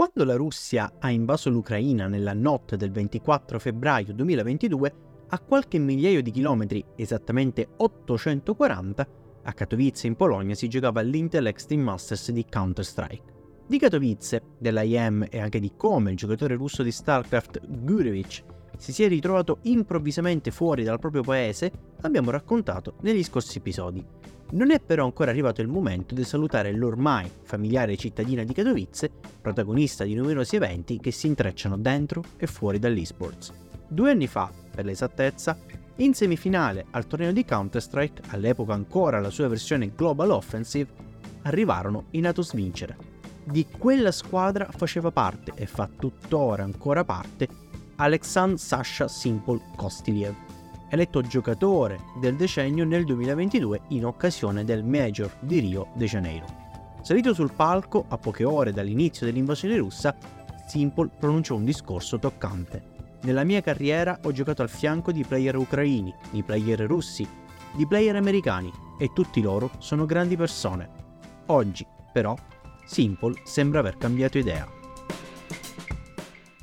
Quando la Russia ha invaso l'Ucraina nella notte del 24 febbraio 2022, a qualche migliaio di chilometri, esattamente 840, a Katowice in Polonia si giocava l'Intel Extreme Masters di Counter-Strike. Di Katowice, dell'IM e anche di come il giocatore russo di StarCraft Gurevich si sia ritrovato improvvisamente fuori dal proprio paese abbiamo raccontato negli scorsi episodi. Non è però ancora arrivato il momento di salutare l'ormai familiare cittadina di Katowice, protagonista di numerosi eventi che si intrecciano dentro e fuori dall'esports. Due anni fa, per l'esattezza, in semifinale al torneo di Counter-Strike, all'epoca ancora la sua versione Global Offensive, arrivarono i Natus vincere. Di quella squadra faceva parte e fa tuttora ancora parte Alexandr Sasha Simple Kostiliev, eletto giocatore del decennio nel 2022 in occasione del Major di Rio de Janeiro. Salito sul palco a poche ore dall'inizio dell'invasione russa, Simple pronunciò un discorso toccante. Nella mia carriera ho giocato al fianco di player ucraini, di player russi, di player americani e tutti loro sono grandi persone. Oggi, però, Simple sembra aver cambiato idea.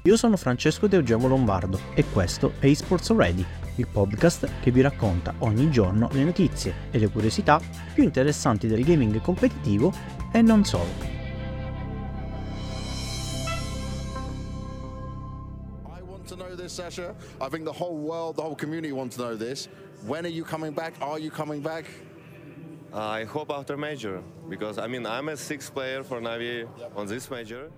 Io sono Francesco De Eugemo Lombardo e questo è eSports Ready, il podcast che vi racconta ogni giorno le notizie e le curiosità più interessanti del gaming competitivo e non solo. Sasha. I think the whole world, the whole community wants to know this. When are you coming back? Are you coming back? I hope after major, because I mean I'm a sixth player for Navi on this major.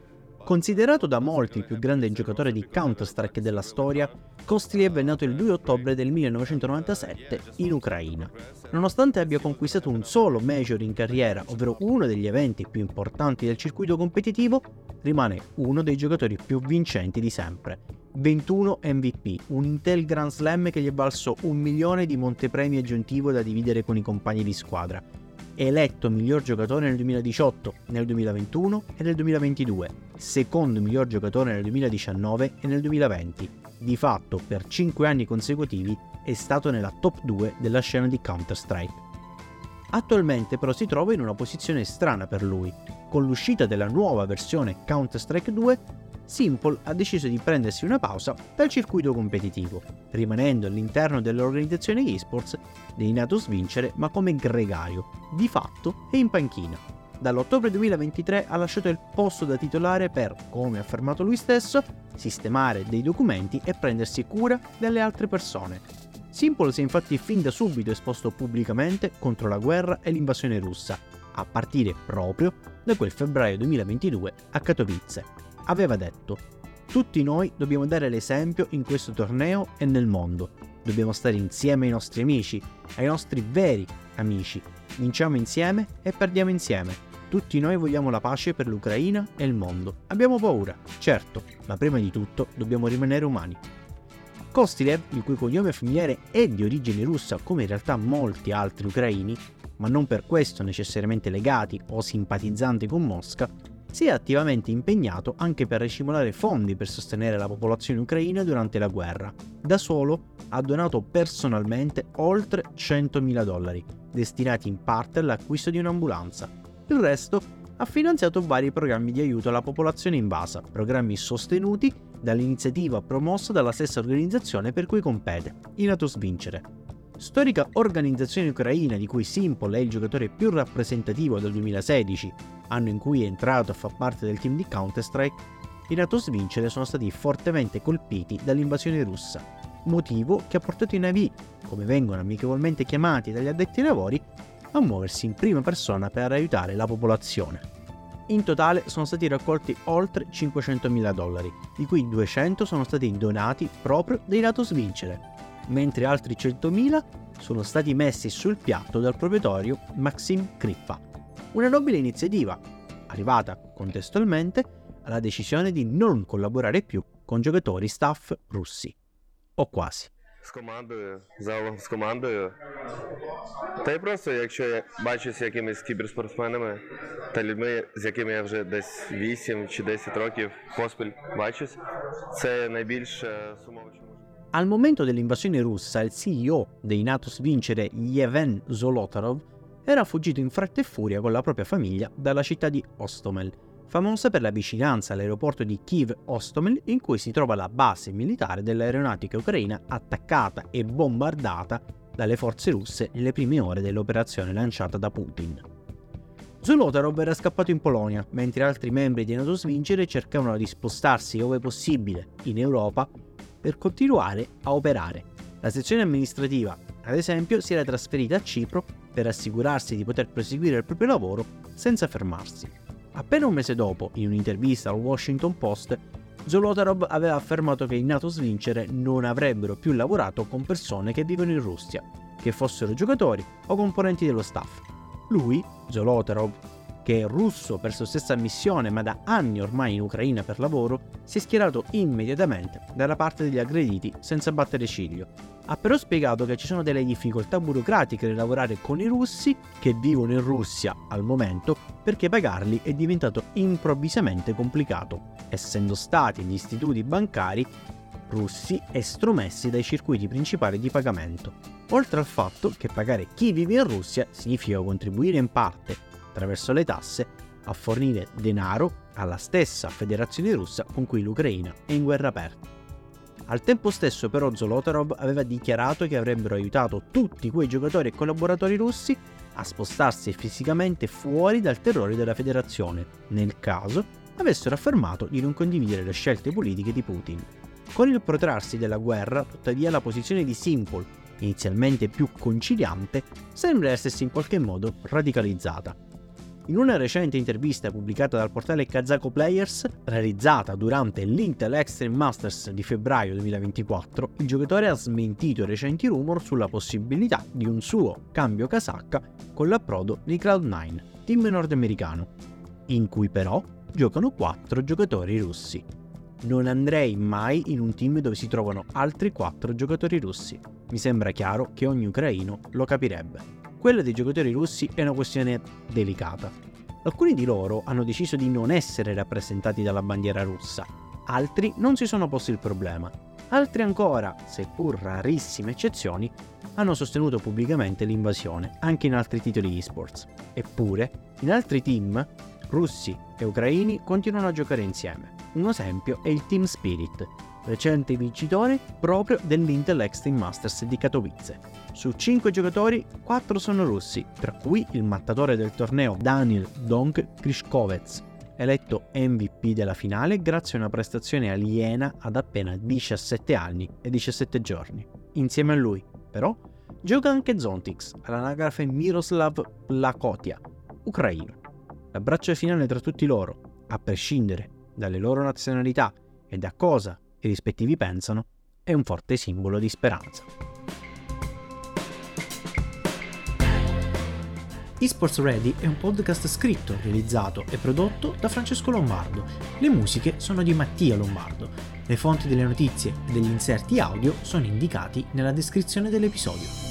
Considerato da molti il più grande giocatore di Counter-Strike della storia, Kostliev è nato il 2 ottobre del 1997 in Ucraina. Nonostante abbia conquistato un solo major in carriera, ovvero uno degli eventi più importanti del circuito competitivo, rimane uno dei giocatori più vincenti di sempre. 21 MVP, un Intel Grand Slam che gli è valso un milione di montepremi aggiuntivo da dividere con i compagni di squadra, eletto miglior giocatore nel 2018, nel 2021 e nel 2022, secondo miglior giocatore nel 2019 e nel 2020. Di fatto, per 5 anni consecutivi è stato nella top 2 della scena di Counter-Strike. Attualmente però si trova in una posizione strana per lui. Con l'uscita della nuova versione Counter-Strike 2 Simple ha deciso di prendersi una pausa dal circuito competitivo, rimanendo all'interno dell'organizzazione esports dei Natus Vincere ma come gregario, di fatto e in panchina. Dall'ottobre 2023 ha lasciato il posto da titolare per, come ha affermato lui stesso, sistemare dei documenti e prendersi cura delle altre persone. Simple si è infatti fin da subito esposto pubblicamente contro la guerra e l'invasione russa, a partire proprio da quel febbraio 2022 a Katowice aveva detto tutti noi dobbiamo dare l'esempio in questo torneo e nel mondo. Dobbiamo stare insieme ai nostri amici, ai nostri veri amici. Vinciamo insieme e perdiamo insieme. Tutti noi vogliamo la pace per l'Ucraina e il mondo. Abbiamo paura, certo, ma prima di tutto dobbiamo rimanere umani. Kostilev, il cui cognome familiare è di origine russa come in realtà molti altri ucraini, ma non per questo necessariamente legati o simpatizzanti con Mosca, si è attivamente impegnato anche per ricimolare fondi per sostenere la popolazione ucraina durante la guerra. Da solo ha donato personalmente oltre 100.000 dollari, destinati in parte all'acquisto di un'ambulanza. Il resto ha finanziato vari programmi di aiuto alla popolazione invasa, programmi sostenuti dall'iniziativa promossa dalla stessa organizzazione per cui compete, i Natus Vincere. Storica organizzazione ucraina di cui Simple è il giocatore più rappresentativo dal 2016, anno in cui è entrato a far parte del team di Counter-Strike, i Natos vincere sono stati fortemente colpiti dall'invasione russa, motivo che ha portato i Navi, come vengono amichevolmente chiamati dagli addetti ai lavori, a muoversi in prima persona per aiutare la popolazione. In totale sono stati raccolti oltre 500.000 dollari, di cui 200 sono stati donati proprio dai Natos vincere, mentre altri 100.000 sono stati messi sul piatto dal proprietario Maxim Krippa. Una nobile iniziativa, arrivata contestualmente alla decisione di non collaborare più con giocatori staff russi. O quasi. З командою, залом з командою. Та й просто, якщо я бачу з якимись кіберспортсменами та людьми, з якими я вже десь 8 чи 10 років поспіль бачусь, це найбільш сумовичне. Al momento dell'invasione russa, il CEO dei Natos vincere Yevhen Zolotarov era fuggito in fretta e furia con la propria famiglia dalla città di Ostomel, famosa per la vicinanza all'aeroporto di Kiev-Ostomel in cui si trova la base militare dell'aeronautica ucraina attaccata e bombardata dalle forze russe nelle prime ore dell'operazione lanciata da Putin. Zolotarov era scappato in Polonia, mentre altri membri di NATO Svincere cercavano di spostarsi ove possibile in Europa per continuare a operare. La sezione amministrativa, ad esempio, si era trasferita a Cipro per assicurarsi di poter proseguire il proprio lavoro senza fermarsi. Appena un mese dopo, in un'intervista al Washington Post, Zolotarov aveva affermato che i NATO Svincere non avrebbero più lavorato con persone che vivono in Russia, che fossero giocatori o componenti dello staff. Lui, Zolotarov, che è russo per sua stessa missione ma da anni ormai in Ucraina per lavoro, si è schierato immediatamente dalla parte degli aggrediti senza battere ciglio. Ha però spiegato che ci sono delle difficoltà burocratiche nel lavorare con i russi che vivono in Russia al momento perché pagarli è diventato improvvisamente complicato, essendo stati gli istituti bancari russi estromessi dai circuiti principali di pagamento, oltre al fatto che pagare chi vive in Russia significa contribuire in parte, attraverso le tasse, a fornire denaro alla stessa federazione russa con cui l'Ucraina è in guerra aperta. Al tempo stesso però Zolotarov aveva dichiarato che avrebbero aiutato tutti quei giocatori e collaboratori russi a spostarsi fisicamente fuori dal terrore della federazione, nel caso avessero affermato di non condividere le scelte politiche di Putin. Con il protrarsi della guerra, tuttavia, la posizione di Simple, inizialmente più conciliante, sembra essersi in qualche modo radicalizzata. In una recente intervista pubblicata dal portale Kazako Players, realizzata durante l'Intel Extreme Masters di febbraio 2024, il giocatore ha smentito recenti rumor sulla possibilità di un suo cambio casacca con l'approdo di Cloud9, team nordamericano, in cui però giocano 4 giocatori russi. Non andrei mai in un team dove si trovano altri 4 giocatori russi. Mi sembra chiaro che ogni ucraino lo capirebbe. Quella dei giocatori russi è una questione delicata. Alcuni di loro hanno deciso di non essere rappresentati dalla bandiera russa, altri non si sono posti il problema. Altri ancora, seppur rarissime eccezioni, hanno sostenuto pubblicamente l'invasione, anche in altri titoli esports. Eppure, in altri team, russi e ucraini continuano a giocare insieme. Un esempio è il Team Spirit, recente vincitore proprio dell'Intel Extreme Masters di Katowice. Su 5 giocatori, 4 sono russi, tra cui il mattatore del torneo Daniel Donk Krishkovets, eletto MVP della finale grazie a una prestazione aliena ad appena 17 anni e 17 giorni. Insieme a lui, però, gioca anche Zontix, all'anagrafe Miroslav Lakotia, ucraino. L'abbraccio finale tra tutti loro, a prescindere dalle loro nazionalità e da cosa i rispettivi pensano, è un forte simbolo di speranza. eSports Ready è un podcast scritto, realizzato e prodotto da Francesco Lombardo. Le musiche sono di Mattia Lombardo. Le fonti delle notizie e degli inserti audio sono indicati nella descrizione dell'episodio.